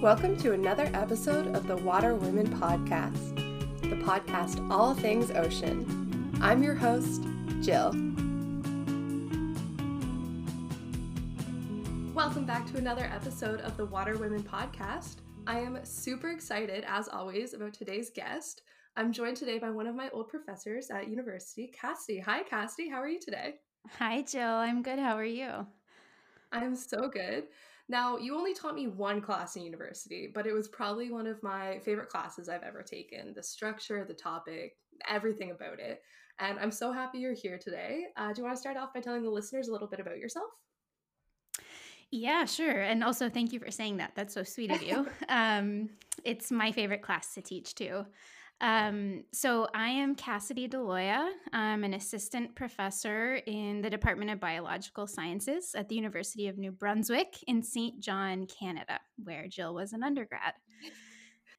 Welcome to another episode of the Water Women Podcast, the podcast all things ocean. I'm your host, Jill. Welcome back to another episode of the Water Women Podcast. I am super excited, as always, about today's guest. I'm joined today by one of my old professors at university, Cassidy. Hi, Cassidy. How are you today? Hi, Jill. I'm good. How are you? I'm so good. Now, you only taught me one class in university, but it was probably one of my favorite classes I've ever taken. The structure, the topic, everything about it. And I'm so happy you're here today. Uh, do you want to start off by telling the listeners a little bit about yourself? Yeah, sure. And also, thank you for saying that. That's so sweet of you. um, it's my favorite class to teach, too. Um, so I am Cassidy D'Aloia. I'm an assistant professor in the Department of Biological Sciences at the University of New Brunswick in Saint John, Canada, where Jill was an undergrad.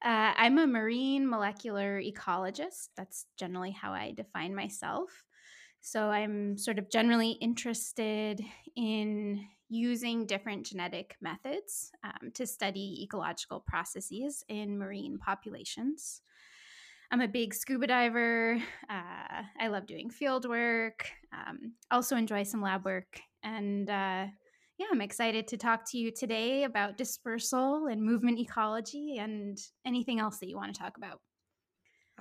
Uh, I'm a marine molecular ecologist. That's generally how I define myself. So I'm sort of generally interested in using different genetic methods um, to study ecological processes in marine populations. I'm a big scuba diver. Uh, I love doing field work. Um, also enjoy some lab work. And uh, yeah, I'm excited to talk to you today about dispersal and movement ecology and anything else that you want to talk about.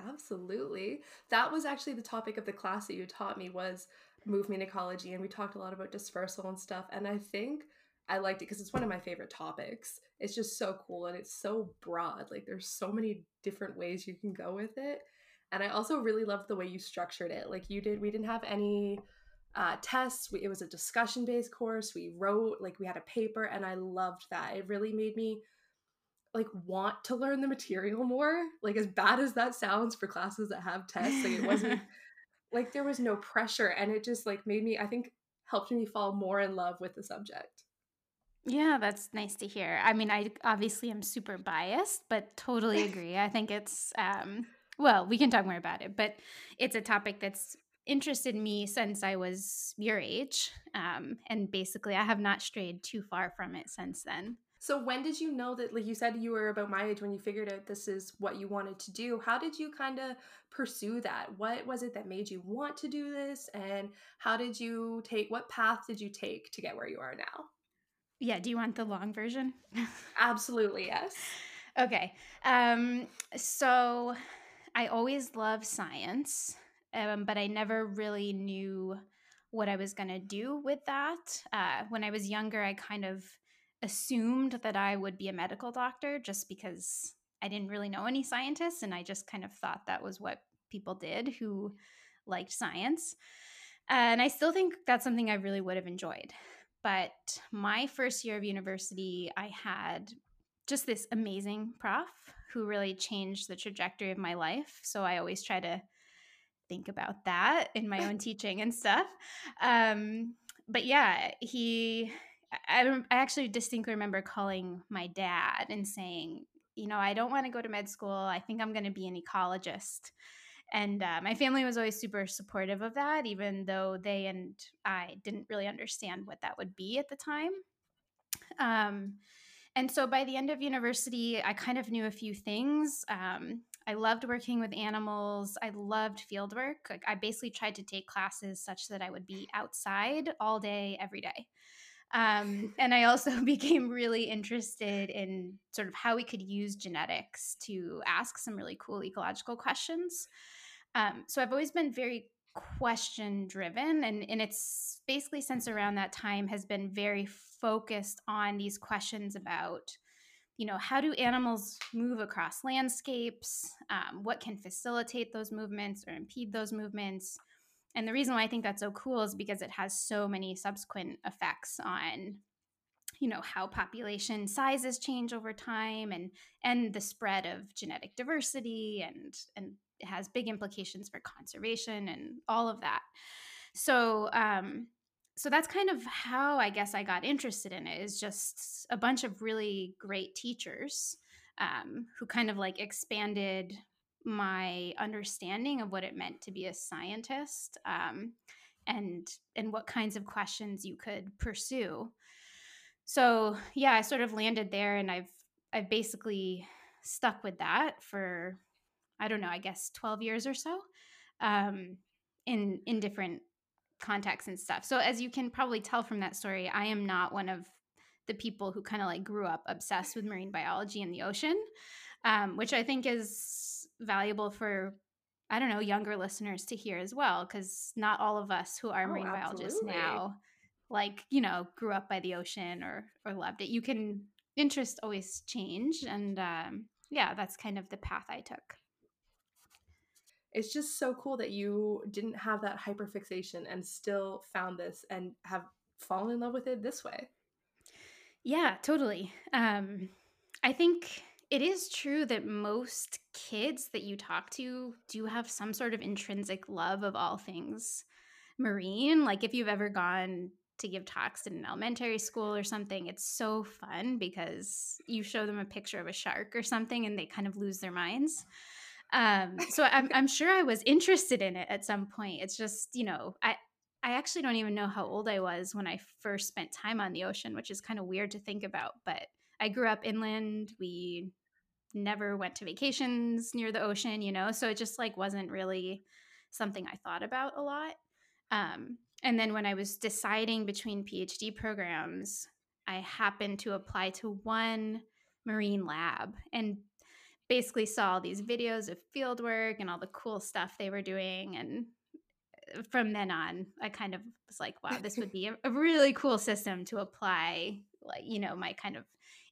Absolutely. That was actually the topic of the class that you taught me was movement ecology and we talked a lot about dispersal and stuff and I think I liked it because it's one of my favorite topics. It's just so cool and it's so broad. Like there's so many different ways you can go with it. And I also really loved the way you structured it. Like you did, we didn't have any uh, tests. We, it was a discussion based course. We wrote, like we had a paper, and I loved that. It really made me like want to learn the material more. Like as bad as that sounds for classes that have tests, like it wasn't like there was no pressure, and it just like made me. I think helped me fall more in love with the subject. Yeah, that's nice to hear. I mean, I obviously am super biased, but totally agree. I think it's um well, we can talk more about it, but it's a topic that's interested me since I was your age. Um, and basically, I have not strayed too far from it since then. So, when did you know that, like you said, you were about my age when you figured out this is what you wanted to do? How did you kind of pursue that? What was it that made you want to do this? And how did you take, what path did you take to get where you are now? Yeah, do you want the long version? Absolutely, yes. okay. Um, so I always loved science, um, but I never really knew what I was going to do with that. Uh, when I was younger, I kind of assumed that I would be a medical doctor just because I didn't really know any scientists, and I just kind of thought that was what people did who liked science. And I still think that's something I really would have enjoyed. But my first year of university, I had just this amazing prof who really changed the trajectory of my life. So I always try to think about that in my own teaching and stuff. Um, but yeah, he, I, I actually distinctly remember calling my dad and saying, you know, I don't want to go to med school. I think I'm going to be an ecologist. And uh, my family was always super supportive of that, even though they and I didn't really understand what that would be at the time. Um, and so by the end of university, I kind of knew a few things. Um, I loved working with animals. I loved field work. Like I basically tried to take classes such that I would be outside all day, every day. Um, and I also became really interested in sort of how we could use genetics to ask some really cool ecological questions. Um, so I've always been very question driven and, and it's basically since around that time has been very focused on these questions about you know how do animals move across landscapes? Um, what can facilitate those movements or impede those movements? And the reason why i think that's so cool is because it has so many subsequent effects on you know how population sizes change over time and and the spread of genetic diversity and and has big implications for conservation and all of that. So, um, so that's kind of how I guess I got interested in it. Is just a bunch of really great teachers um, who kind of like expanded my understanding of what it meant to be a scientist um, and and what kinds of questions you could pursue. So yeah, I sort of landed there, and I've I've basically stuck with that for I don't know, I guess 12 years or so. Um, in in different contexts and stuff. So as you can probably tell from that story, I am not one of the people who kind of like grew up obsessed with marine biology and the ocean, um, which I think is valuable for I don't know younger listeners to hear as well, because not all of us who are Oh, marine biologists now, like you know, grew up by the ocean or or loved it. You can interest always change, and um, yeah, that's kind of the path I took. It's just so cool that you didn't have that hyperfixation and still found this and have fallen in love with it this way. Yeah, totally. Um, I think it is true that most kids that you talk to do have some sort of intrinsic love of all things marine. Like if you've ever gone to give talks in an elementary school or something, it's so fun because you show them a picture of a shark or something and they kind of lose their minds. Um, so I'm, I'm sure I was interested in it at some point. It's just, you know, I, I actually don't even know how old I was when I first spent time on the ocean, which is kind of weird to think about. But I grew up inland. We never went to vacations near the ocean, you know, so it just like wasn't really something I thought about a lot. Um, and then when I was deciding between PhD programs, I happened to apply to one marine lab and basically saw all these videos of field work and all the cool stuff they were doing and from then on i kind of was like wow this would be a, a really cool system to apply like you know my kind of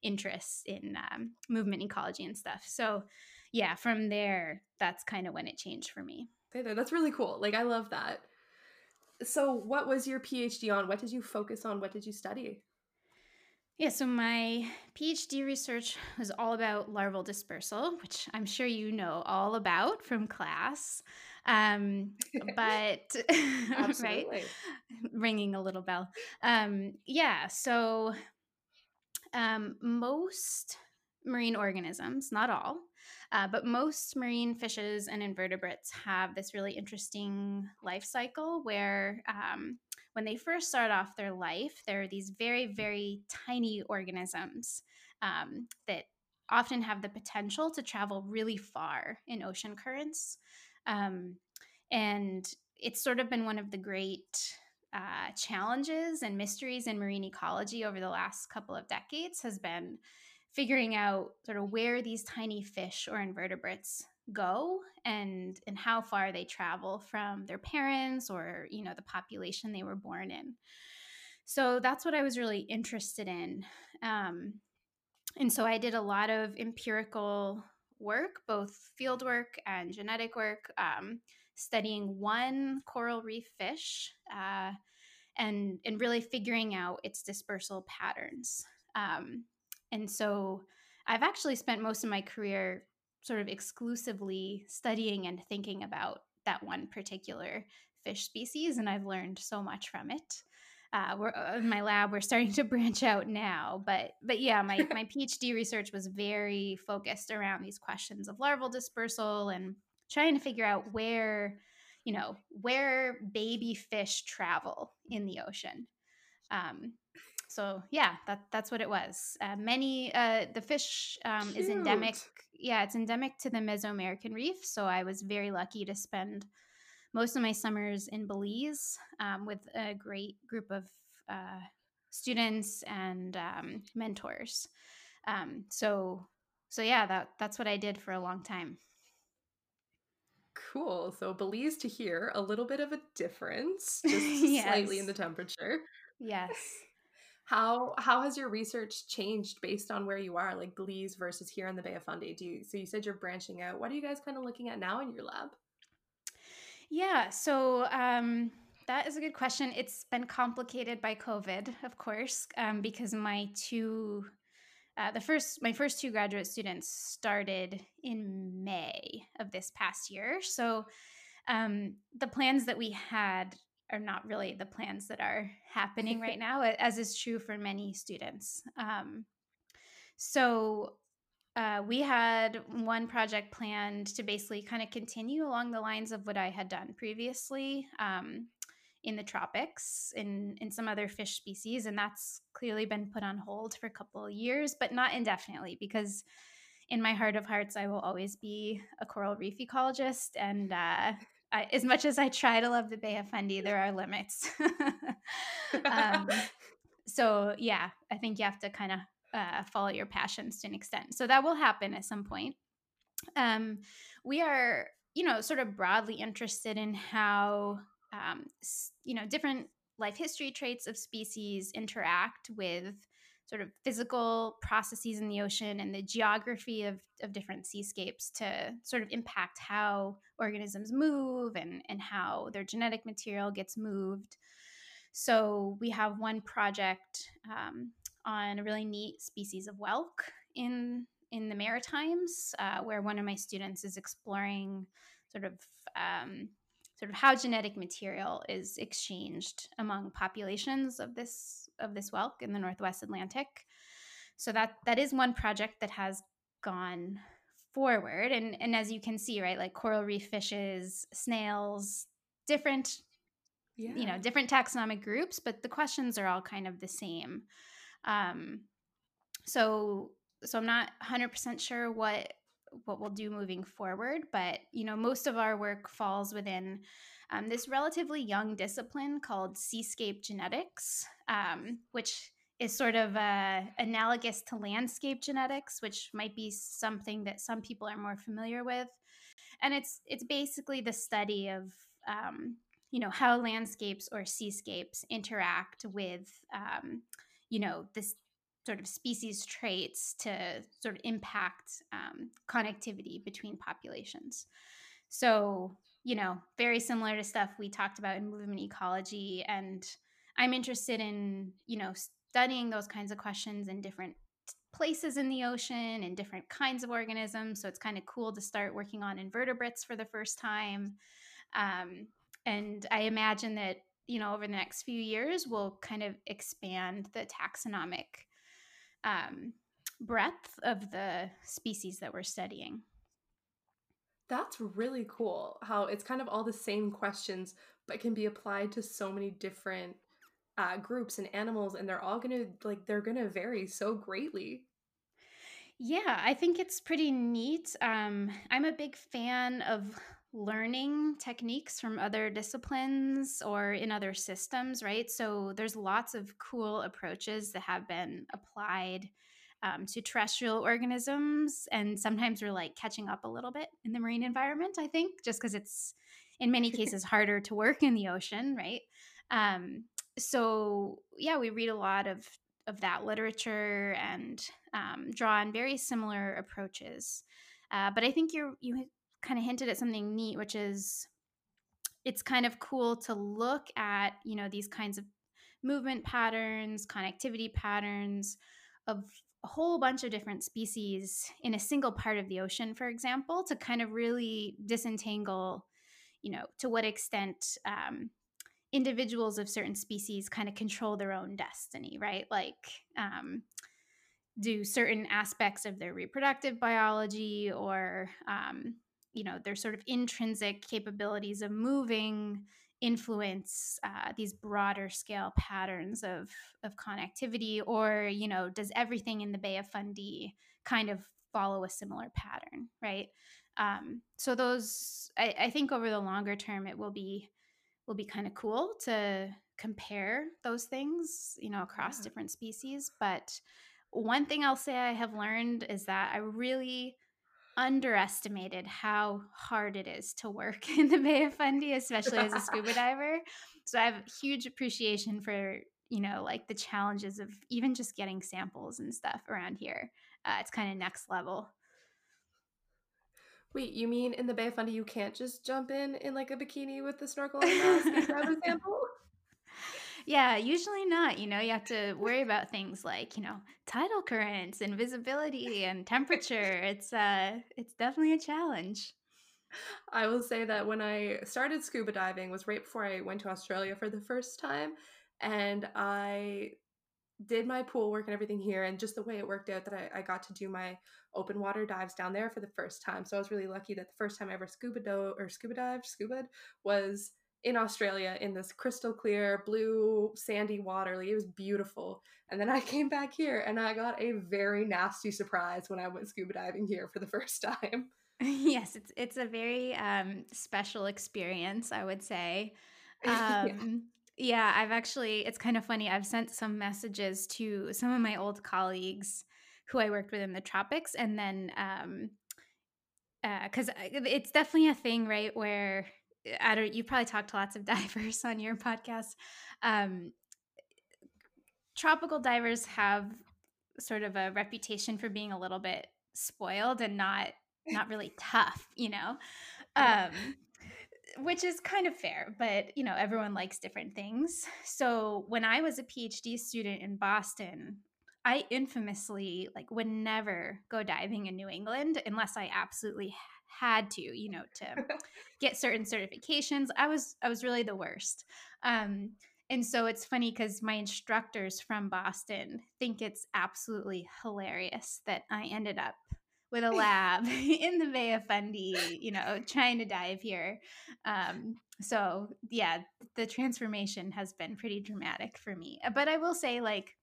interests in um, movement ecology and stuff so yeah from there that's kind of when it changed for me Okay. That's really cool. Like I love that. So, what was your PhD on? What did you focus on? What did you study? Yeah so my phd research was all about larval dispersal which i'm sure you know all about from class. Um, but right? Ringing a little bell. Um, yeah so um, most marine organisms, not all, uh, but most marine fishes and invertebrates have this really interesting life cycle where um, when they first start off their life, there are these very, very tiny organisms um, that often have the potential to travel really far in ocean currents. Um, and it's sort of been one of the great uh, challenges and mysteries in marine ecology over the last couple of decades has been figuring out sort of where these tiny fish or invertebrates go and and how far they travel from their parents or you know the population they were born in so that's what i was really interested in um, and so i did a lot of empirical work both field work and genetic work um, studying one coral reef fish uh, and and really figuring out its dispersal patterns. Um, and so I've actually spent most of my career sort of exclusively studying and thinking about that one particular fish species, and I've learned so much from it. Uh, we're uh, in my lab. We're starting to branch out now, but but yeah, my my PhD research was very focused around these questions of larval dispersal and trying to figure out where you know where baby fish travel in the ocean um, so yeah that that's what it was. Uh, many uh, the fish um, is endemic yeah it's endemic to the mesoamerican reef so i was very lucky to spend most of my summers in belize um, with a great group of uh, students and um, mentors. Um, so so yeah that that's what i did for a long time. Cool. So, Belize to here, a little bit of a difference, just slightly in the temperature. yes How how has your research changed based on where you are, like Belize versus here in the Bay of Fundy? Do you so you said you're branching out. What are you guys kind of looking at now in your lab? Yeah, so um, that is a good question. It's been complicated by COVID, of course, um, because my two, uh, the first, my first two graduate students started in May of this past year. So um, the plans that we had are not really the plans that are happening right now, as is true for many students. Um, so uh, we had one project planned to basically kind of continue along the lines of what I had done previously. Um, in the tropics in in some other fish species and that's clearly been put on hold for a couple of years but not indefinitely because in my heart of hearts i will always be a coral reef ecologist and uh, I, as much as i try to love the bay of fundy there are limits. Um, so yeah i think you have to kind of uh, follow your passions to an extent. So that will happen at some point. Um, we are you know sort of broadly interested in how um, you know different life history traits of species interact with sort of physical processes in the ocean and the geography of, of different seascapes to sort of impact how organisms move and, and how their genetic material gets moved. So we have one project um, on a really neat species of whelk in in the Maritimes, uh, where one of my students is exploring sort of um, sort of how genetic material is exchanged among populations of this of this whelk in the Northwest Atlantic. So that that is one project that has gone forward, and and as you can see, right, like coral reef fishes, snails, different, yeah. you know, different taxonomic groups, but the questions are all kind of the same. Um, so so I'm not 100% sure what what we'll do moving forward. But you know, most of our work falls within um, this relatively young discipline called seascape genetics, um, which is sort of uh, analogous to landscape genetics, which might be something that some people are more familiar with. And it's it's basically the study of um, you know how landscapes or seascapes interact with um, you know this sort of species traits to sort of impact um, connectivity between populations. So, you know, very similar to stuff we talked about in movement ecology. And I'm interested in, you know, studying those kinds of questions in different places in the ocean and different kinds of organisms. So it's kind of cool to start working on invertebrates for the first time. Um, and I imagine that, you know, over the next few years, we'll kind of expand the taxonomic um, breadth of the species that we're studying. That's really cool how it's kind of all the same questions, but can be applied to so many different uh, groups and animals, and they're all gonna like they're gonna vary so greatly. Yeah, I think it's pretty neat. Um, I'm a big fan of learning techniques from other disciplines or in other systems, right? So there's lots of cool approaches that have been applied um, to terrestrial organisms. And sometimes we're like catching up a little bit in the marine environment, I think, just because it's in many cases harder to work in the ocean, right? Um, so yeah, we read a lot of of that literature and um, draw on very similar approaches. Uh, but I think you you kind of hinted at something neat, which is it's kind of cool to look at, you know, these kinds of movement patterns, connectivity patterns of a whole bunch of different species in a single part of the ocean, for example, to kind of really disentangle, you know, to what extent um, individuals of certain species kind of control their own destiny, right? Like, um, do certain aspects of their reproductive biology or um, you know their sort of intrinsic capabilities of moving influence uh, these broader scale patterns of of connectivity or you know does everything in the bay of fundy kind of follow a similar pattern right um, so those I, I think over the longer term it will be will be kind of cool to compare those things you know across yeah. different species but one thing i'll say i have learned is that i really underestimated how hard it is to work in the Bay of Fundy, especially as a scuba diver. So I have huge appreciation for, you know, like the challenges of even just getting samples and stuff around here. Uh, it's kind of next level. Wait, you mean in the Bay of Fundy you can't just jump in in like a bikini with the snorkel and mask and grab a sample? Yeah, usually not. You know, you have to worry about things like, you know, tidal currents and visibility and temperature. it's uh it's definitely a challenge. I will say that when I started scuba diving was right before I went to Australia for the first time and I did my pool work and everything here and just the way it worked out that I, I got to do my open water dives down there for the first time. So I was really lucky that the first time I ever scuba dove or scuba dived, scuba was in Australia in this crystal clear blue sandy water. Like, it was beautiful. And then I came back here and I got a very nasty surprise when I went scuba diving here for the first time. yes, it's it's a very um, special experience, I would say. Um, yeah. yeah, I've actually. It's kind of funny. I've sent some messages to some of my old colleagues who I worked with in the tropics, and then um, because uh, it's definitely a thing, right? Where I don't. You probably talked to lots of divers on your podcast. Um, tropical divers have sort of a reputation for being a little bit spoiled and not not really tough, you know. Um, which is kind of fair, but you know, everyone likes different things. So when I was a PhD student in Boston, I infamously like would never go diving in New England unless I absolutely had to, you know, to get certain certifications. I was I was really the worst. Um, and so it's funny because my instructors from Boston think it's absolutely hilarious that I ended up with a lab in the Bay of Fundy, you know, trying to dive here. Um, so yeah, the transformation has been pretty dramatic for me. But I will say, like,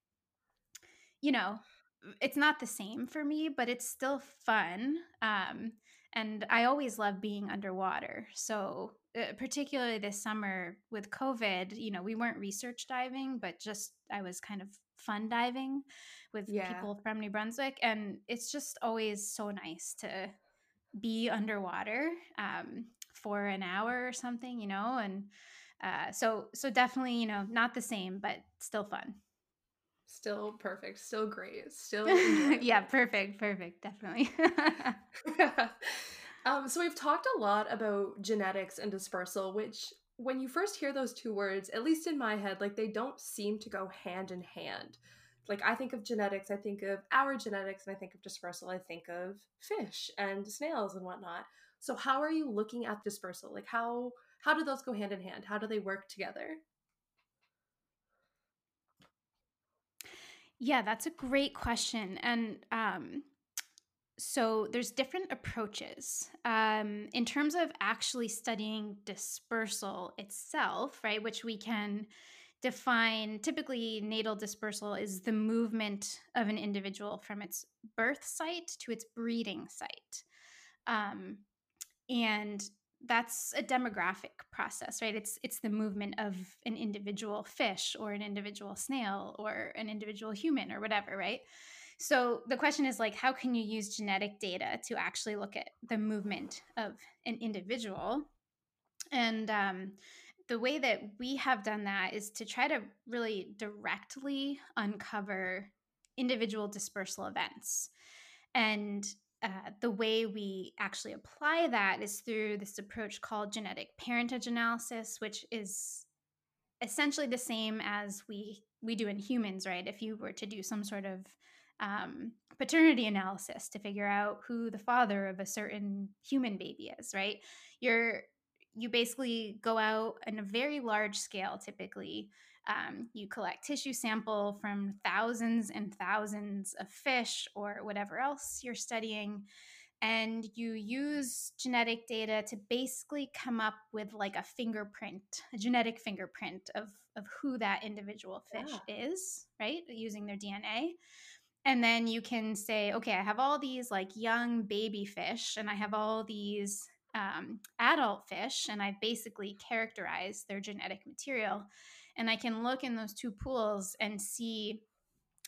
you know, it's not the same for me, but it's still fun. Um, and I always love being underwater. So, uh, particularly this summer with COVID, you know, we weren't research diving, but just I was kind of fun diving with yeah. people from New Brunswick. And it's just always so nice to be underwater um, for an hour or something, you know, and uh, so so definitely, you know, not the same, but still fun. Still perfect. Still great. Still yeah, perfect, perfect, definitely. um, so we've talked a lot about genetics and dispersal, which when you first hear those two words, at least in my head, like they don't seem to go hand in hand. Like I think of genetics, I think of our genetics, and I think of dispersal, I think of fish and snails and whatnot. So how are you looking at dispersal? Like how how do those go hand in hand? How do they work together? Yeah, that's a great question. And um, so there's different approaches um, in terms of actually studying dispersal itself right which we can define typically natal dispersal is the movement of an individual from its birth site to its breeding site um, and that's a demographic process right it's it's the movement of an individual fish or an individual snail or an individual human or whatever right so the question is like, how can you use genetic data to actually look at the movement of an individual? And um, the way that we have done that is to try to really directly uncover individual dispersal events. And uh, the way we actually apply that is through this approach called genetic parentage analysis, which is essentially the same as we we do in humans, right? If you were to do some sort of um, paternity analysis to figure out who the father of a certain human baby is right you're you basically go out on a very large scale typically um, you collect tissue sample from thousands and thousands of fish or whatever else you're studying and you use genetic data to basically come up with like a fingerprint a genetic fingerprint of of who that individual fish yeah. is right using their dna and then you can say okay i have all these like young baby fish and i have all these um, adult fish and i basically characterize their genetic material and i can look in those two pools and see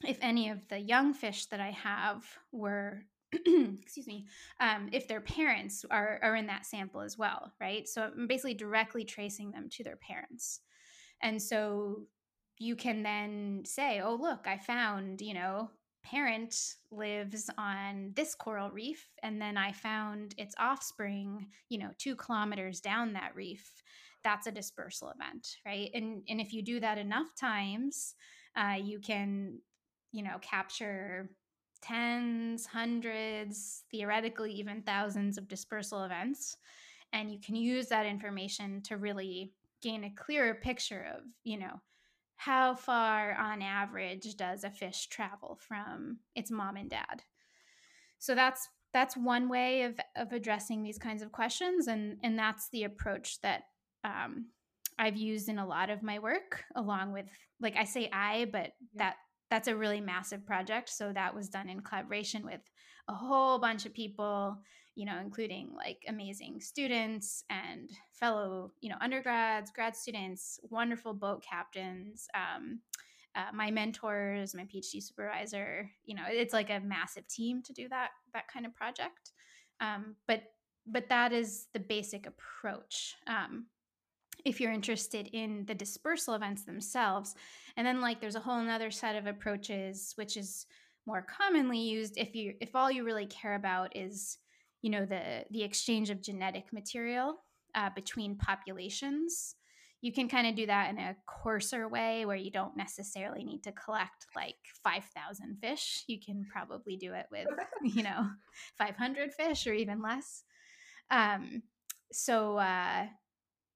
if any of the young fish that i have were excuse me um, if their parents are, are in that sample as well right? So i'm basically directly tracing them to their parents. And so you can then say oh look i found you know parent lives on this coral reef and then i found its offspring you know two kilometers down that reef that's a dispersal event right? And and if you do that enough times uh, you can you know capture tens hundreds theoretically even thousands of dispersal events and you can use that information to really gain a clearer picture of you know how far on average does a fish travel from its mom and dad. So that's that's one way of of addressing these kinds of questions and and that's the approach that um, I've used in a lot of my work, along with like I say I, but yeah. that that's a really massive project. So that was done in collaboration with a whole bunch of people, you know, including like amazing students and fellow, you know, undergrads, grad students, wonderful boat captains, um, uh, my mentors, my PhD supervisor. You know, it's like a massive team to do that that kind of project. Um, but but that is the basic approach. Um, if you're interested in the dispersal events themselves, and then like there's a whole another set of approaches which is more commonly used if you if all you really care about is you know the the exchange of genetic material uh, between populations. You can kind of do that in a coarser way where you don't necessarily need to collect like 5000 fish. You can probably do it with you know 500 fish or even less. Um so uh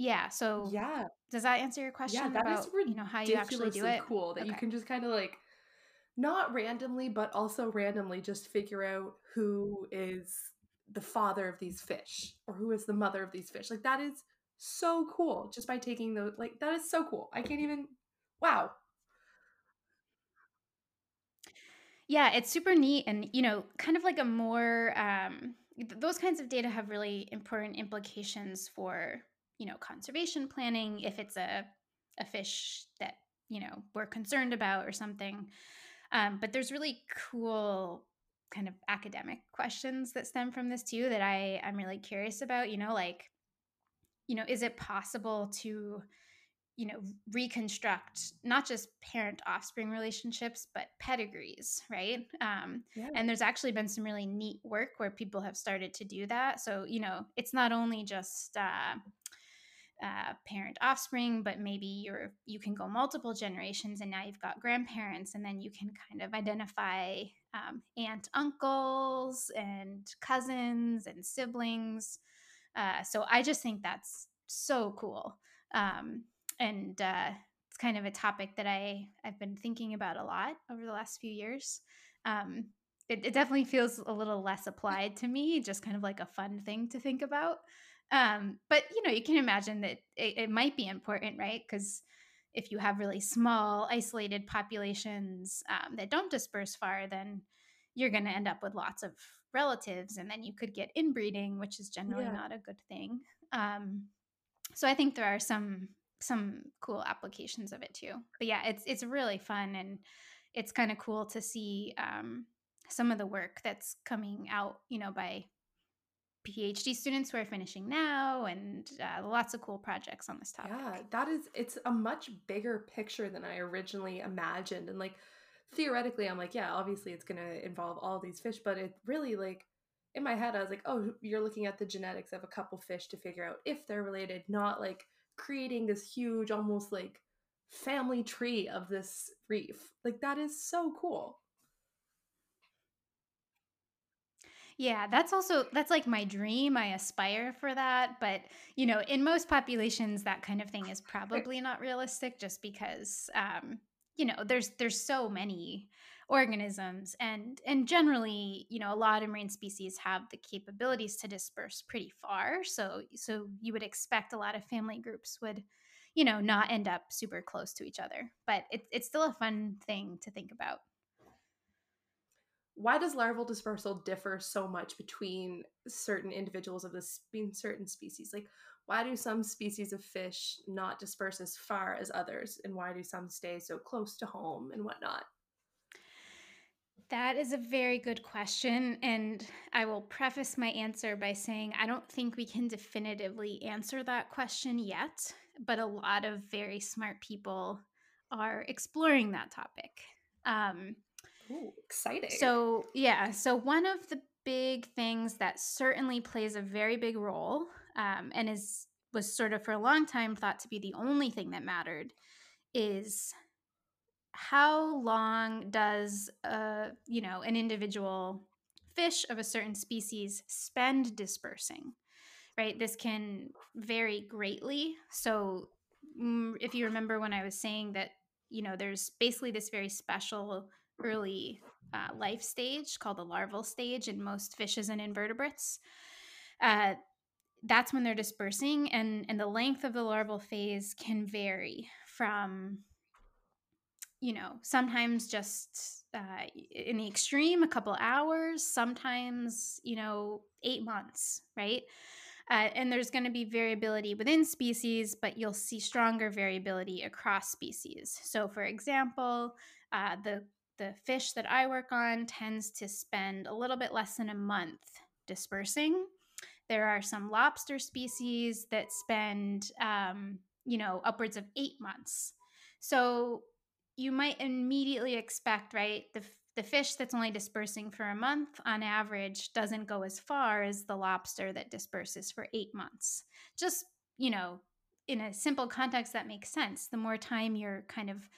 yeah so yeah. does that answer your question yeah that about is you know how you actually do it? cool that okay. you can just kind of like not randomly but also randomly just figure out who is the father of these fish or who is the mother of these fish like that is so cool just by taking those like that is so cool i can't even wow. Yeah it's super neat and you know kind of like a more um those kinds of data have really important implications for you know conservation planning if it's a a fish that you know we're concerned about or something um, but there's really cool kind of academic questions that stem from this too that i i'm really curious about you know like you know, is it possible to, you know, reconstruct not just parent offspring relationships, but pedigrees, right? Um, yeah. And there's actually been some really neat work where people have started to do that. So, you know, it's not only just, uh, uh, parent offspring but maybe you're you can go multiple generations and now you've got grandparents and then you can kind of identify um, aunt uncles and cousins and siblings uh, so I just think that's so cool. Um, and uh, it's kind of a topic that I, I've been thinking about a lot over the last few years. Um, it, it, definitely feels a little less applied to me, just kind of like a fun thing to think about. Um, but you know, you can imagine that it, it might be important, right? Because if you have really small, isolated populations um, that don't disperse far, then you're going to end up with lots of relatives and then you could get inbreeding which is generally yeah. not a good thing um, so i think there are some some cool applications of it too but yeah it's it's really fun and it's kind of cool to see um, some of the work that's coming out you know by phd students who are finishing now and uh, lots of cool projects on this topic. Yeah that is it's a much bigger picture than i originally imagined and like theoretically i'm like yeah obviously it's going to involve all these fish but it really like in my head i was like oh you're looking at the genetics of a couple fish to figure out if they're related not like creating this huge almost like family tree of this reef. Like that is so cool Yeah, that's also that's like my dream. I aspire for that, but you know, in most populations that kind of thing is probably not realistic just because um you know there's there's so many organisms and and generally you know a lot of marine species have the capabilities to disperse pretty far so so you would expect a lot of family groups would you know not end up super close to each other but it, it's still a fun thing to think about why does larval dispersal differ so much between certain individuals of this certain species? Like why do some species of fish not disperse as far as others? And why do some stay so close to home and whatnot? That is a very good question and i will preface my answer by saying i don't think we can definitively answer that question yet but a lot of very smart people are exploring that topic. Um, Ooh, exciting. So yeah so one of the big things that certainly plays a very big role um, and is was sort of for a long time thought to be the only thing that mattered is how long does a you know an individual fish of a certain species spend dispersing right? This can vary greatly. So mm, if you remember when i was saying that you know there's basically this very special early uh, life stage called the larval stage in most fishes and invertebrates uh, that's when they're dispersing and and the length of the larval phase can vary from you know sometimes just uh, in the extreme a couple hours sometimes you know eight months right? Uh, and there's going to be variability within species but you'll see stronger variability across species. So for example uh, the the fish that i work on tends to spend a little bit less than a month dispersing there are some lobster species that spend, um, you know, upwards of eight months. So you might immediately expect, right, the the fish that's only dispersing for a month on average doesn't go as far as the lobster that disperses for eight months. Just, you know, in a simple context, that makes sense. The more time you're kind of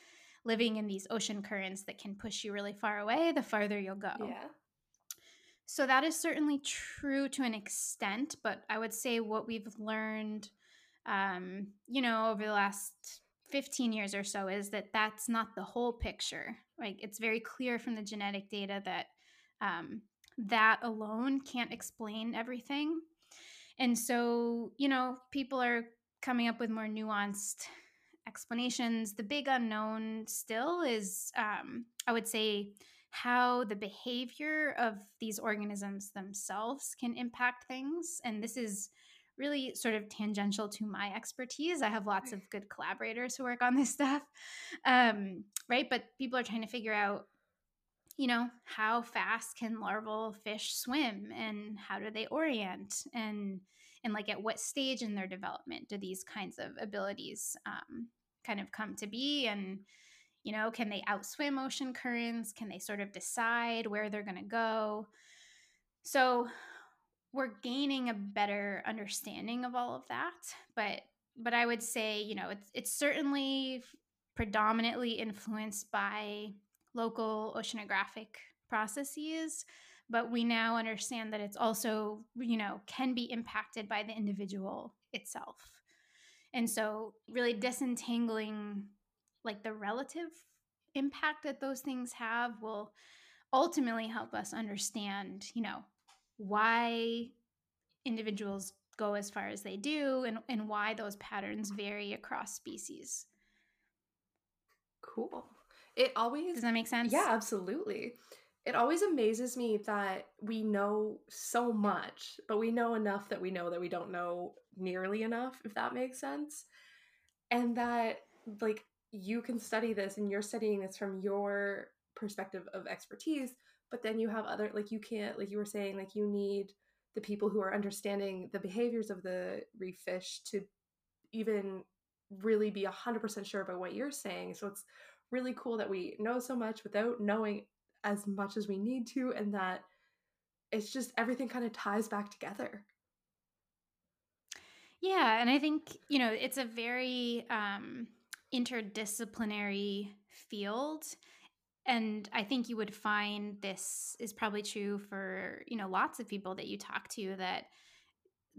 living in these ocean currents that can push you really far away, the farther you'll go. Yeah. So that is certainly true to an extent, but I would say what we've learned, um, you know, over the last 15 years or so is that that's not the whole picture. Like it's very clear from the genetic data that um, that alone can't explain everything. And so, you know, people are coming up with more nuanced explanations. The big unknown still is, um, I would say, how the behavior of these organisms themselves can impact things. And this is really sort of tangential to my expertise. I have lots of good collaborators who work on this stuff. Um, right. But people are trying to figure out, you know, how fast can larval fish swim and how do they orient and and like at what stage in their development do these kinds of abilities um, kind of come to be and you know, can they outswim ocean currents? Can they sort of decide where they're going to go? So we're gaining a better understanding of all of that, but but I would say, you know, it's it's certainly predominantly influenced by local oceanographic processes, but we now understand that it's also, you know, can be impacted by the individual itself. And so really disentangling like the relative impact that those things have will ultimately help us understand, you know, why individuals go as far as they do and, and why those patterns vary across species. Cool. It always Does that make sense? Yeah, absolutely. It always amazes me that we know so much, but we know enough that we know that we don't know nearly enough, if that makes sense. And that like you can study this and you're studying this from your perspective of expertise but then you have other like you can't like you were saying like you need the people who are understanding the behaviors of the reef fish to even really be 100% sure about what you're saying so it's really cool that we know so much without knowing as much as we need to and that it's just everything kind of ties back together. Yeah and i think you know it's a very um interdisciplinary field and i think you would find this is probably true for you know lots of people that you talk to that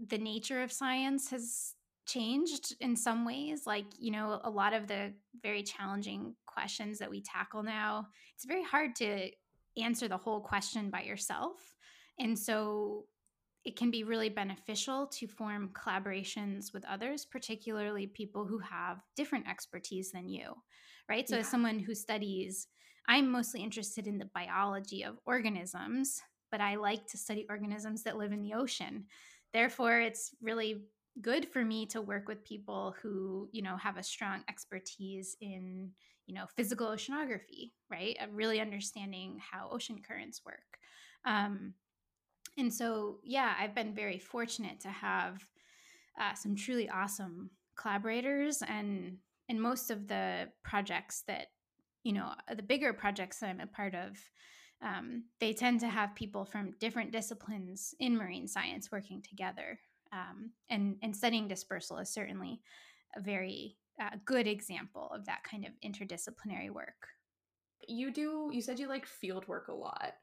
the nature of science has changed in some ways like you know a lot of the very challenging questions that we tackle now it's very hard to answer the whole question by yourself and so it can be really beneficial to form collaborations with others, particularly people who have different expertise than you, right? So, yeah. as someone who studies, I'm mostly interested in the biology of organisms, but I like to study organisms that live in the ocean. Therefore, it's really good for me to work with people who, you know, have a strong expertise in, you know, physical oceanography, right? Of really understanding how ocean currents work. Um, and so, yeah, I've been very fortunate to have uh, some truly awesome collaborators and and most of the projects that you know the bigger projects that i'm a part of um, they tend to have people from different disciplines in marine science working together um, and and studying dispersal is certainly a very uh, good example of that kind of interdisciplinary work you do you said you like field work a lot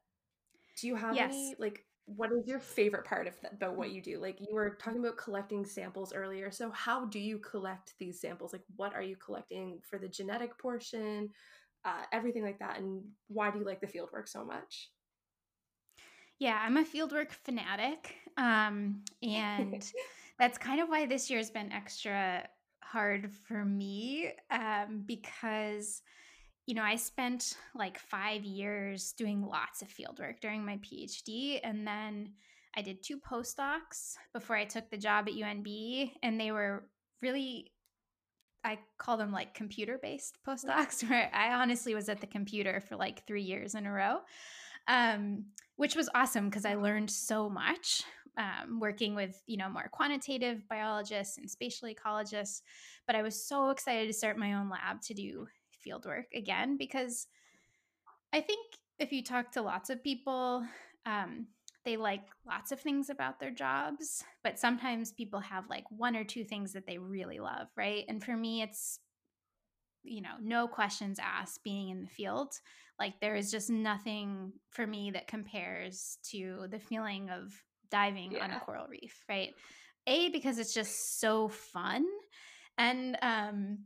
do you have yes. any like what is your favorite part of that, about what you do? Like you were talking about collecting samples earlier. So how do you collect these samples? Like what are you collecting for the genetic portion, uh, everything like that, and why do you like the field work so much? Yeah, I'm a fieldwork fanatic, um, and that's kind of why this year's been extra hard for me um, because you know i spent like five years doing lots of fieldwork during my phd and then i did two postdocs before i took the job at unb and they were really i call them like computer based postdocs where i honestly was at the computer for like three years in a row um, which was awesome because i learned so much um, working with you know more quantitative biologists and spatial ecologists but i was so excited to start my own lab to do field work again because i think if you talk to lots of people um, they like lots of things about their jobs but sometimes people have like one or two things that they really love right? And for me it's you know no questions asked being in the field like there is just nothing for me that compares to the feeling of diving yeah. on a coral reef, right? A because it's just so fun and um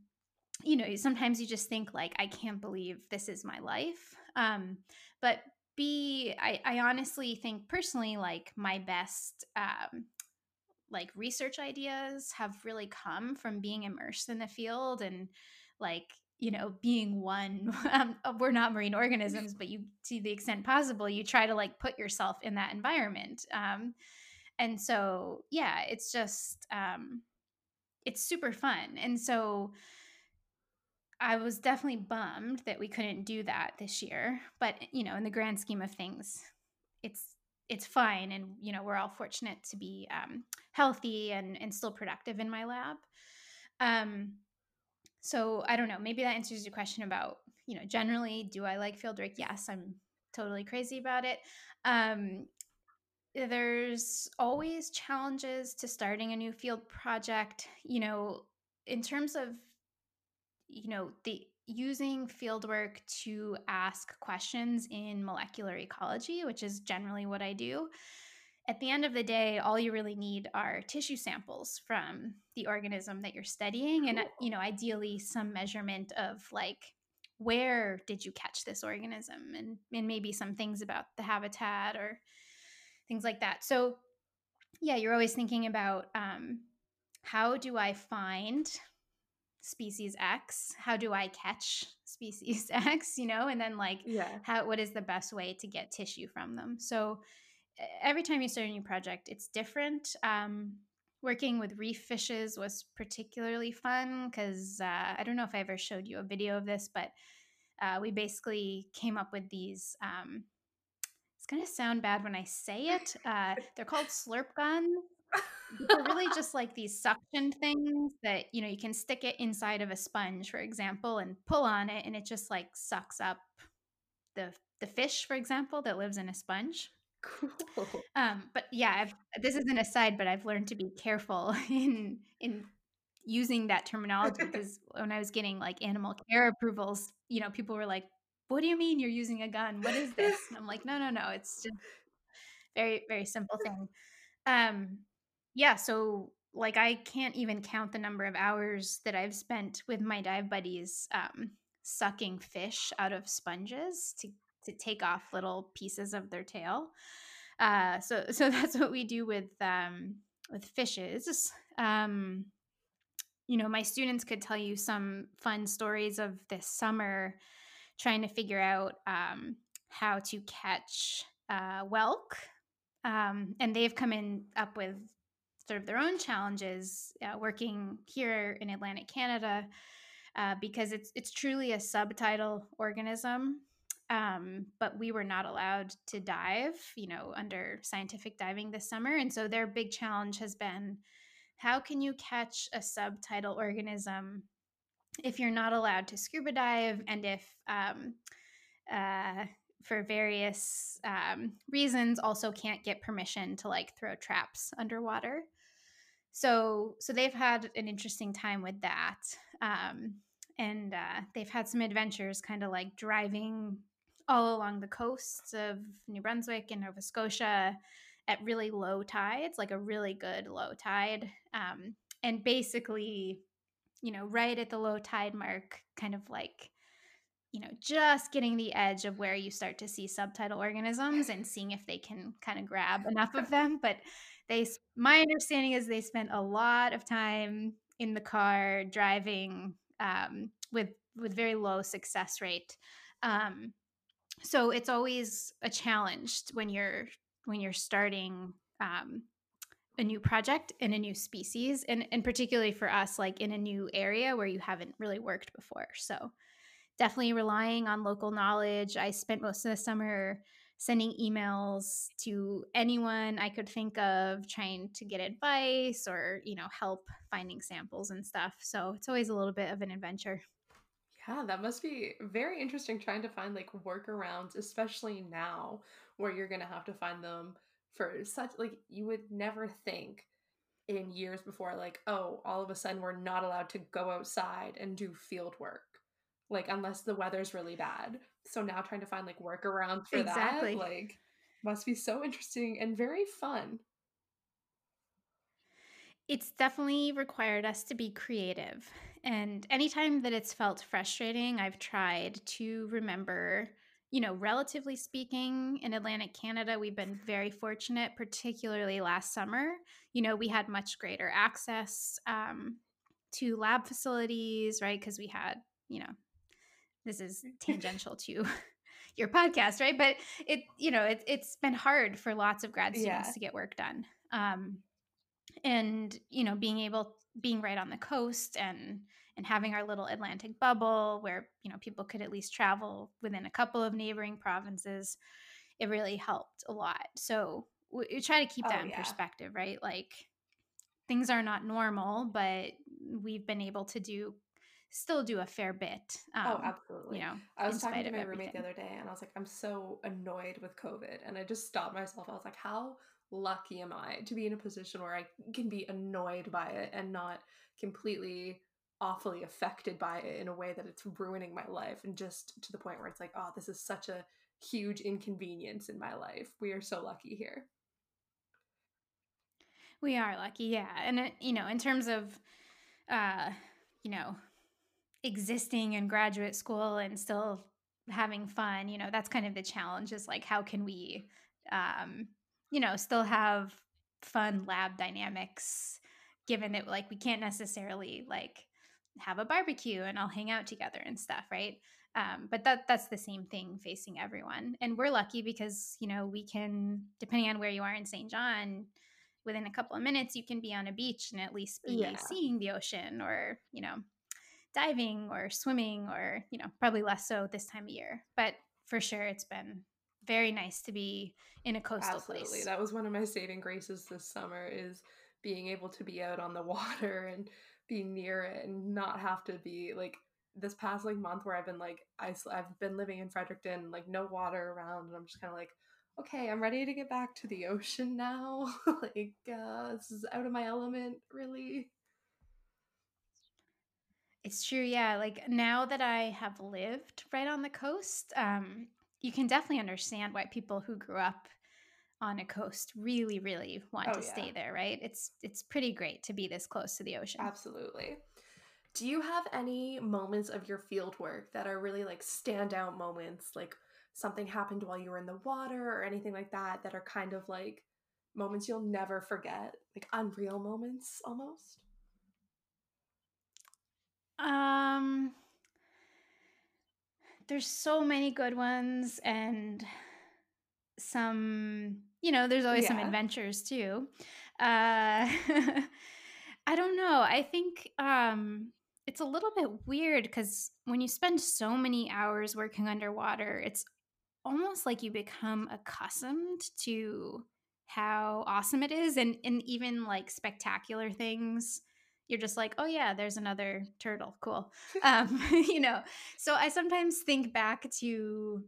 you know, sometimes you just think like I can't believe this is my life. Um but B I I honestly think personally like my best um like research ideas have really come from being immersed in the field and like you know being one um, we're not marine organisms but you to the extent possible you try to like put yourself in that environment um, and so yeah it's just um it's super fun and so i was definitely bummed that we couldn't do that this year but you know in the grand scheme of things it's it's fine and you know we're all fortunate to be um, healthy and and still productive in my lab um so i don't know maybe that answers your question about you know generally do i like field work? Yes i'm totally crazy about it. Um there's always challenges to starting a new field project you know in terms of you know the using fieldwork to ask questions in molecular ecology which is generally what i do at the end of the day all you really need are tissue samples from the organism that you're studying and you know ideally some measurement of like where did you catch this organism and, and maybe some things about the habitat or things like that. So, yeah, you're always thinking about um, how do I find species X? How do I catch species X? You know, and then like, yeah, how what is the best way to get tissue from them? So, every time you start a new project, it's different. Um, working with reef fishes was particularly fun because uh, I don't know if I ever showed you a video of this, but uh, we basically came up with these um, it's going to sound bad when I say it. Uh, they're called slurp guns. They're really just like these suction things that you know you can stick it inside of a sponge, for example, and pull on it, and it just like sucks up the the fish, for example, that lives in a sponge. Cool. Um, but yeah, I've, this is an aside, but I've learned to be careful in in using that terminology because when I was getting like animal care approvals, you know, people were like, what do you mean you're using a gun? What is this? And I'm like, no, no, no. It's just very, very simple thing. Um, yeah. So like I can't even count the number of hours that I've spent with my dive buddies um, sucking fish out of sponges to to take off little pieces of their tail. Uh, so so that's what we do with um, with fishes. Um, you know, my students could tell you some fun stories of this summer trying to figure out um, how to catch uh, whelk. Um, and they've come in up with sort of their own challenges uh, working here in Atlantic Canada uh, because it's it's truly a subtidal organism. Um, but we were not allowed to dive, you know, under scientific diving this summer, and so their big challenge has been how can you catch a subtidal organism if you're not allowed to scuba dive and if um, uh, for various um, reasons also can't get permission to like throw traps underwater? So so they've had an interesting time with that um, and uh, they've had some adventures kind of like driving all along the coasts of new brunswick and nova scotia at really low tides like a really good low tide um, and basically you know, right at the low tide mark, kind of like you know, just getting the edge of where you start to see subtidal organisms and seeing if they can kind of grab enough of them. But they, my understanding is they spent a lot of time in the car driving um, with with very low success rate. Um, so it's always a challenge when you're when you're starting um, a new project in a new species and, and particularly for us like in a new area where you haven't really worked before. So definitely relying on local knowledge. I spent most of the summer sending emails to anyone i could think of trying to get advice or you know help finding samples and stuff. So it's always a little bit of an adventure yeah that must be very interesting trying to find like workarounds especially now where you're gonna have to find them for such like you would never think in years before like oh all of a sudden we're not allowed to go outside and do field work like unless the weather's really bad. So now trying to find like workarounds for exactly. that like must be so interesting and very fun. It's definitely required us to be creative and anytime that it's felt frustrating i've tried to remember you know, relatively speaking, in Atlantic Canada, we've been very fortunate, particularly last summer. You know, we had much greater access um, to lab facilities, right? Because we had, you know, this is tangential to your podcast, right? But it, you know, it, it's been hard for lots of grad students yeah. to get work done. Um, and, you know, being able, being right on the coast and, and having our little Atlantic bubble where you know people could at least travel within a couple of neighboring provinces, it really helped a lot. So we, try to keep that oh, in yeah. perspective, right? Like things are not normal, but we've been able to do still do a fair bit. Oh, um, oh, absolutely. You know, I was talking to my roommate the other day, and I was like, I'm so annoyed with COVID, and I just stopped myself. I was like, how lucky am I to be in a position where I can be annoyed by it and not completely awfully affected by it in a way that it's ruining my life and just to the point where it's like oh this is such a huge inconvenience in my life. We are so lucky here. We are lucky yeah and you know in terms of uh you know existing in graduate school and still having fun you know that's kind of the challenge is like how can we um you know still have fun lab dynamics given that like we can't necessarily like have a barbecue and all hang out together and stuff, right? Um, but that that's the same thing facing everyone. And we're lucky because you know we can, depending on where you are in Saint John, within a couple of minutes you can be on a beach and at least be yeah. seeing the ocean or you know diving or swimming or you know probably less so this time of year. But for sure, it's been very nice to be in a coastal Absolutely. place. That was one of my saving graces this summer is being able to be out on the water and be near it and not have to be like this past like month where I've been like I I've been living in Fredericton like no water around and I'm just kind of like okay I'm ready to get back to the ocean now like uh, this is out of my element really it's true yeah like now that I have lived right on the coast um you can definitely understand why people who grew up on a coast really really want oh, to yeah. stay there right? It's it's pretty great to be this close to the ocean. Absolutely. Do you have any moments of your field work that are really like standout moments like something happened while you were in the water or anything like that that are kind of like moments you'll never forget like unreal moments almost? Um there's so many good ones and some you know there's always yeah. some adventures too uh i don't know i think um it's a little bit weird because when you spend so many hours working underwater it's almost like you become accustomed to how awesome it is and and even like spectacular things you're just like oh yeah there's another turtle cool um you know so i sometimes think back to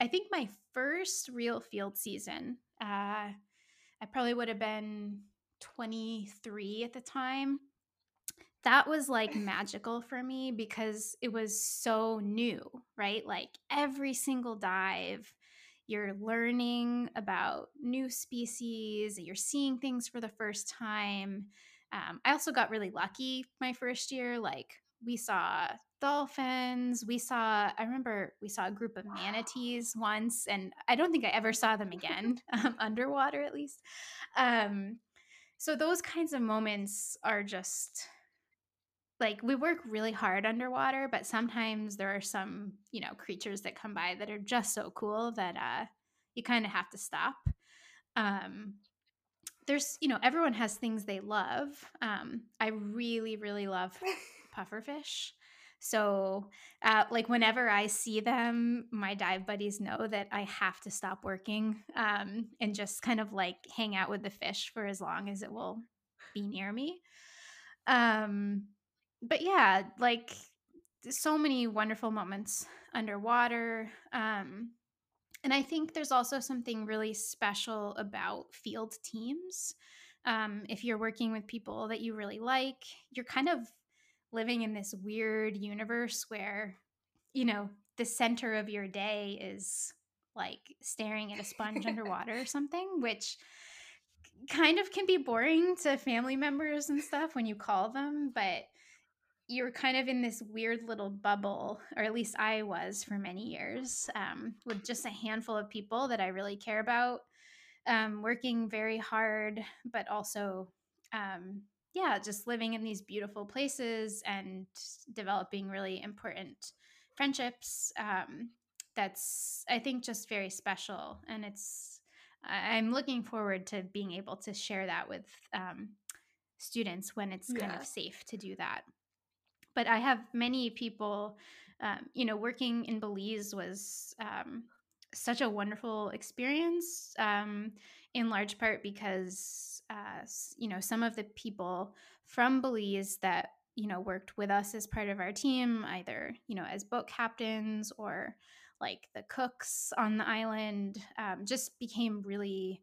I think my first real field season, uh, I probably would have been 23 at the time. That was like magical for me because it was so new, right? Like every single dive, you're learning about new species, you're seeing things for the first time. Um, I also got really lucky my first year. Like we saw dolphins. We saw, I remember we saw a group of manatees once, and I don't think I ever saw them again, um, underwater at least. Um, so those kinds of moments are just like we work really hard underwater, but sometimes there are some, you know, creatures that come by that are just so cool that uh, you kind of have to stop. Um, there's, you know, everyone has things they love. Um, I really, really love pufferfish. So, uh, like, whenever I see them, my dive buddies know that I have to stop working um, and just kind of like hang out with the fish for as long as it will be near me. Um, but yeah, like, so many wonderful moments underwater. Um, and I think there's also something really special about field teams. Um, if you're working with people that you really like, you're kind of living in this weird universe where, you know, the center of your day is like staring at a sponge underwater or something, which kind of can be boring to family members and stuff when you call them, but you're kind of in this weird little bubble, or at least I was for many years, um, with just a handful of people that I really care about, um, working very hard, but also, um, yeah, just living in these beautiful places and developing really important friendships. Um, that's, I think, just very special. And it's, I'm looking forward to being able to share that with um, students when it's kind yeah. of safe to do that but I have many people, um, you know, working in Belize was um, such a wonderful experience, um, in large part because, uh, you know, some of the people from Belize that, you know, worked with us as part of our team, either, you know, as boat captains or like the cooks on the island, um, just became really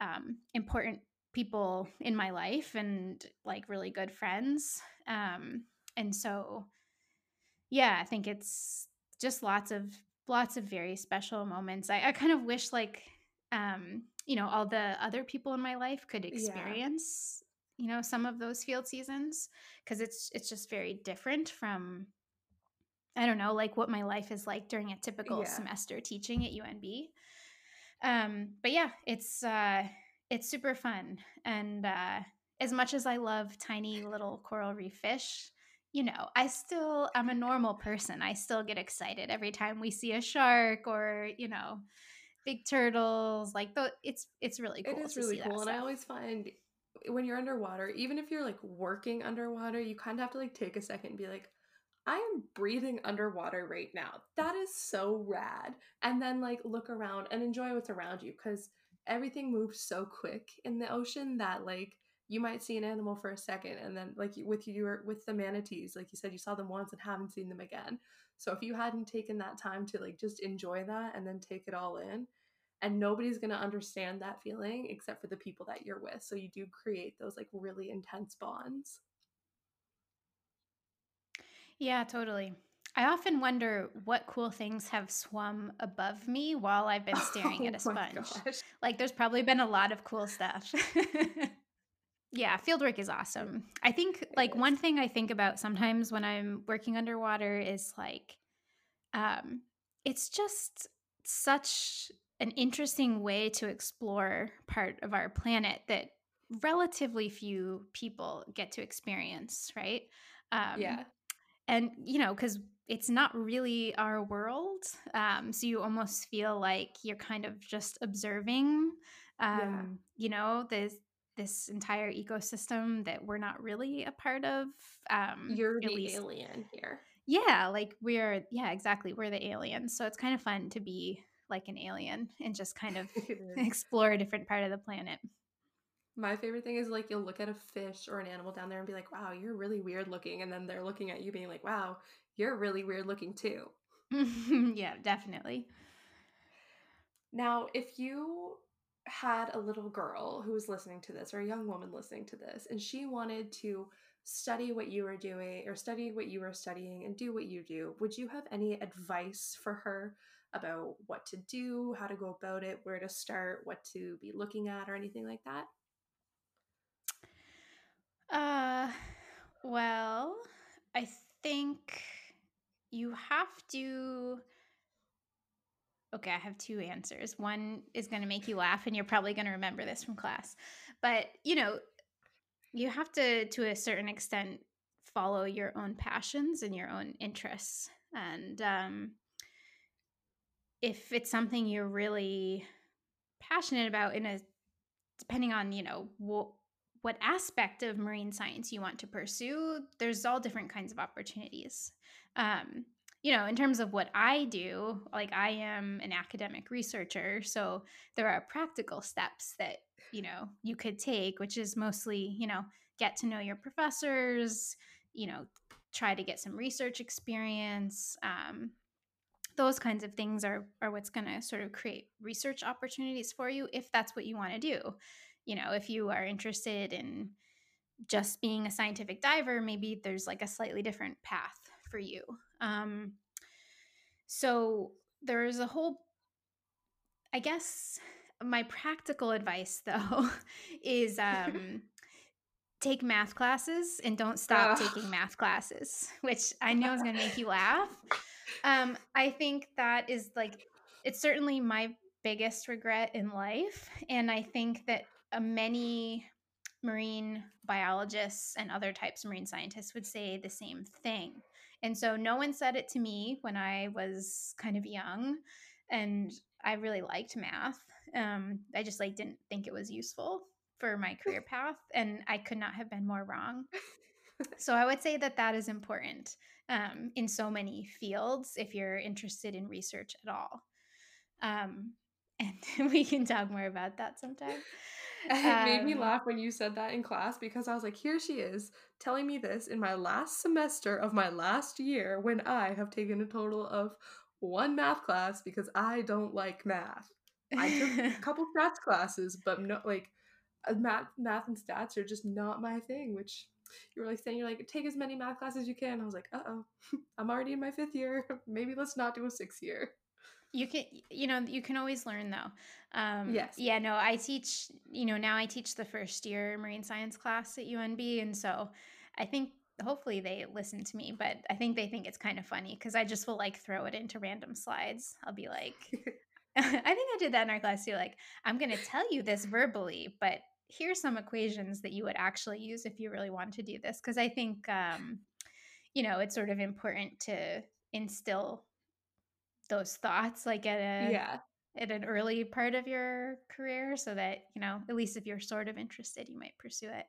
um, important people in my life and like really good friends. Um, and so yeah i think it's just lots of lots of very special moments i, I kind of wish like um you know all the other people in my life could experience yeah. you know some of those field seasons because it's it's just very different from i don't know like what my life is like during a typical yeah. semester teaching at unb um but yeah it's uh it's super fun and uh as much as i love tiny little coral reef fish you know, I still I'm a normal person. I still get excited every time we see a shark or, you know, big turtles. Like the it's it's really cool. It is really cool. And I always find when you're underwater, even if you're like working underwater, you kind of have to like take a second and be like, I am breathing underwater right now. That is so rad. And then like look around and enjoy what's around you because everything moves so quick in the ocean that like you might see an animal for a second and then like with your with the manatees like you said you saw them once and haven't seen them again. So if you hadn't taken that time to like just enjoy that and then take it all in and nobody's going to understand that feeling except for the people that you're with. So you do create those like really intense bonds. Yeah totally. I often wonder what cool things have swum above me while I've been staring oh at a sponge. Like, there's probably been a lot of cool stuff. Yeah, fieldwork is awesome. I think it like is. one thing I think about sometimes when I'm working underwater is like um it's just such an interesting way to explore part of our planet that relatively few people get to experience, right? Um Yeah. And you know, cuz it's not really our world. Um so you almost feel like you're kind of just observing um yeah. you know, this this entire ecosystem that we're not really a part of. Um, You're the least, alien here. Yeah, like we're yeah, exactly. We're the aliens. So it's kind of fun to be like an alien and just kind of explore a different part of the planet. My favorite thing is like you'll look at a fish or an animal down there and be like, "Wow, you're really weird looking," and then they're looking at you being like, "Wow, you're really weird looking too." yeah, definitely. Now, if you had a little girl who was listening to this or a young woman listening to this and she wanted to study what you were doing or study what you were studying and do what you do. Would you have any advice for her about what to do how to go about it where to start what to be looking at or anything like that? Uh well i think you have to Okay, I have two answers. One is going to make you laugh, and you're probably going to remember this from class. But, you know, you have to, to a certain extent, follow your own passions and your own interests. And um, if it's something you're really passionate about, in a depending on, you know, what what aspect of marine science you want to pursue, there's all different kinds of opportunities. Um, you know, in terms of what I do, like I am an academic researcher, so there are practical steps that, you know, you could take, which is mostly, you know, get to know your professors, you know, try to get some research experience. Um, those kinds of things are are what's going to sort of create research opportunities for you if that's what you want to do. You know, if you are interested in just being a scientific diver, maybe there's like a slightly different path for you. Um, so there's a whole, I guess, my practical advice though is um, take math classes and don't stop taking math classes, which I know is going to make you laugh. Um, I think that is like, it's certainly my biggest regret in life. And I think that uh, many marine biologists and other types of marine scientists would say the same thing. And so no one said it to me when I was kind of young and I really liked math. Um, I just like didn't think it was useful for my career path and I could not have been more wrong. so I would say that that is important um, in so many fields if you're interested in research at all. Um, and we can talk more about that sometime. It made me um, laugh when you said that in class because I was like, here she is telling me this in my last semester of my last year when I have taken a total of one math class because I don't like math. I took a couple stats classes, but no, like uh, math, math and stats are just not my thing. Which you were like saying, you're like, take as many math classes as you can. I was like, uh oh, I'm already in my fifth year. Maybe let's not do a sixth year. You can, you know, you can always learn though. Um, yes. Yeah. No, I teach. You know, now I teach the first year marine science class at UNB, and so I think hopefully they listen to me. But I think they think it's kind of funny because I just will like throw it into random slides. I'll be like, I think I did that in our class too. Like, I'm going to tell you this verbally, but here's some equations that you would actually use if you really want to do this. Because I think, um, you know, it's sort of important to instill those thoughts like at a yeah. at an early part of your career so that you know at least if you're sort of interested you might pursue it.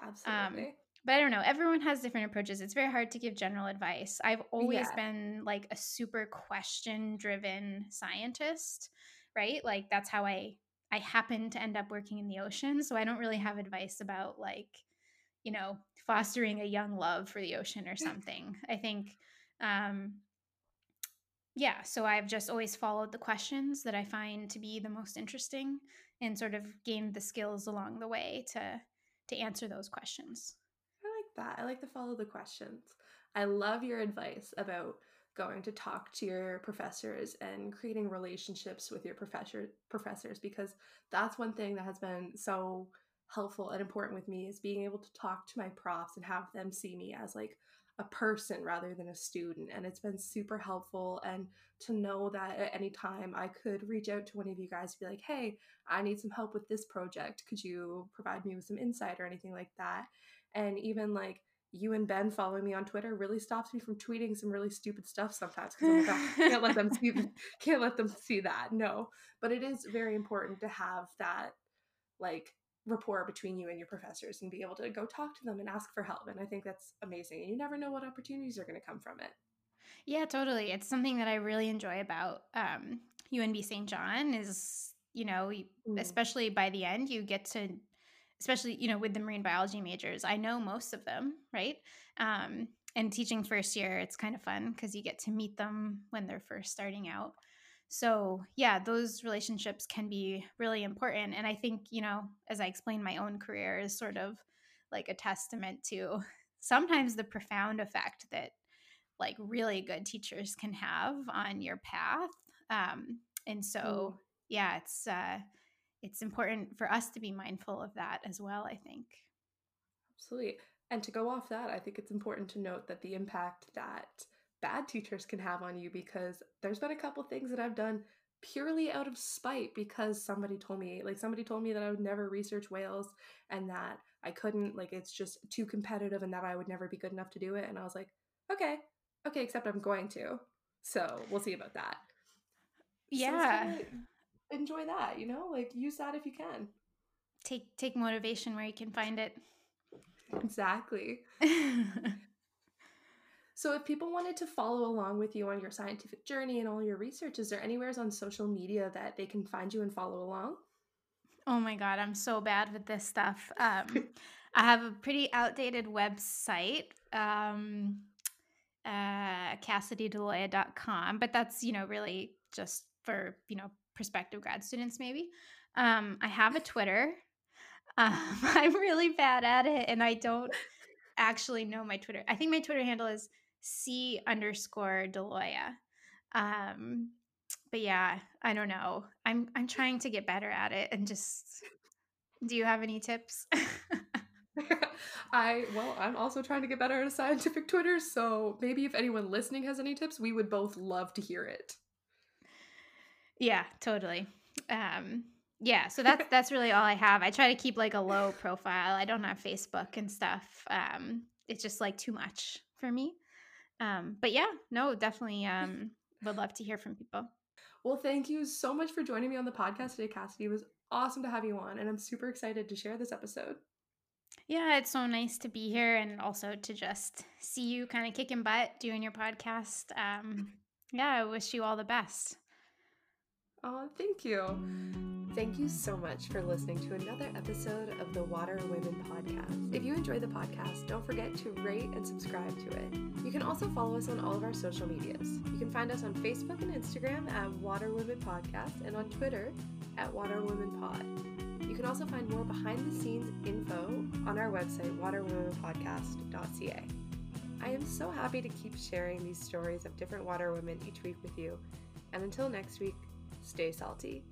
Um, absolutely. um, but i don't know everyone has different approaches. It's very hard to give general advice. I've always yeah. been like a super question driven scientist right? Like that's how i i happen to end up working in the ocean so i don't really have advice about like you know fostering a young love for the ocean or something. I think um yeah, so I've just always followed the questions that I find to be the most interesting and sort of gained the skills along the way to to answer those questions. I like that. I like to follow the questions. I love your advice about going to talk to your professors and creating relationships with your professor professors because that's one thing that has been so helpful and important with me is being able to talk to my profs and have them see me as like a person rather than a student and it's been super helpful and to know that at any time i could reach out to one of you guys be like hey i need some help with this project. Could you provide me with some insight or anything like that? And even like you and ben following me on twitter really stops me from tweeting some really stupid stuff sometimes because like, oh, can't let them see can't let them see that no. But it is very important to have that like rapport between you and your professors and be able to go talk to them and ask for help. And I think that's amazing. And you never know what opportunities are going to come from it. Yeah, totally. It's something that I really enjoy about um, UNB Saint John is, you know, mm. especially by the end, you get to, especially, you know, with the marine biology majors, I know most of them, right? Um, and teaching first year, it's kind of fun because you get to meet them when they're first starting out. So, yeah, those relationships can be really important. And I think, you know, as I explained, my own career is sort of like a testament to sometimes the profound effect that like really good teachers can have on your path. Um, and so, mm. yeah, it's, uh, it's important for us to be mindful of that as well, I think. Absolutely. And to go off that, I think it's important to note that the impact that bad teachers can have on you because there's been a couple things that I've done purely out of spite because somebody told me like somebody told me that I would never research whales and that I couldn't like it's just too competitive and that I would never be good enough to do it and I was like okay okay except I'm going to. So we'll see about that. Yeah. so enjoy that you know like use that if you can. Take take motivation where you can find it. Exactly So, if people wanted to follow along with you on your scientific journey and all your research, is there anywheres on social media that they can find you and follow along? Oh my God, I'm so bad with this stuff. Um, I have a pretty outdated website, um, uh, CassidyDAloia.com, but that's, you know, really just for, you know, prospective grad students, maybe. Um, I have a Twitter. Um, I'm really bad at it and I don't actually know my Twitter. I think my Twitter handle is C underscore D'Aloia. Um, but yeah, I don't know. I'm I'm trying to get better at it and just do you have any tips? I well, I'm also trying to get better at a scientific Twitter, so maybe if anyone listening has any tips, we would both love to hear it. Yeah, totally. Um yeah, so that's that's really all I have. I try to keep like a low profile. I don't have Facebook and stuff. Um it's just like too much for me. Um, but yeah, no, definitely um, would love to hear from people. Well, thank you so much for joining me on the podcast today, Cassidy. It was awesome to have you on, and I'm super excited to share this episode. Yeah, it's so nice to be here and also to just see you kind of kicking butt doing your podcast. Um, yeah, I wish you all the best. Oh, thank you. Thank you so much for listening to another episode of the Water Women podcast. If you enjoy the podcast, don't forget to rate and subscribe to it. You can also follow us on all of our social medias. You can find us on Facebook and Instagram at Water Women Podcast and on Twitter at Water Women Pod. You can also find more behind the scenes info on our website, waterwomenpodcast.ca. I am so happy to keep sharing these stories of different water women each week with you. And until next week, stay salty.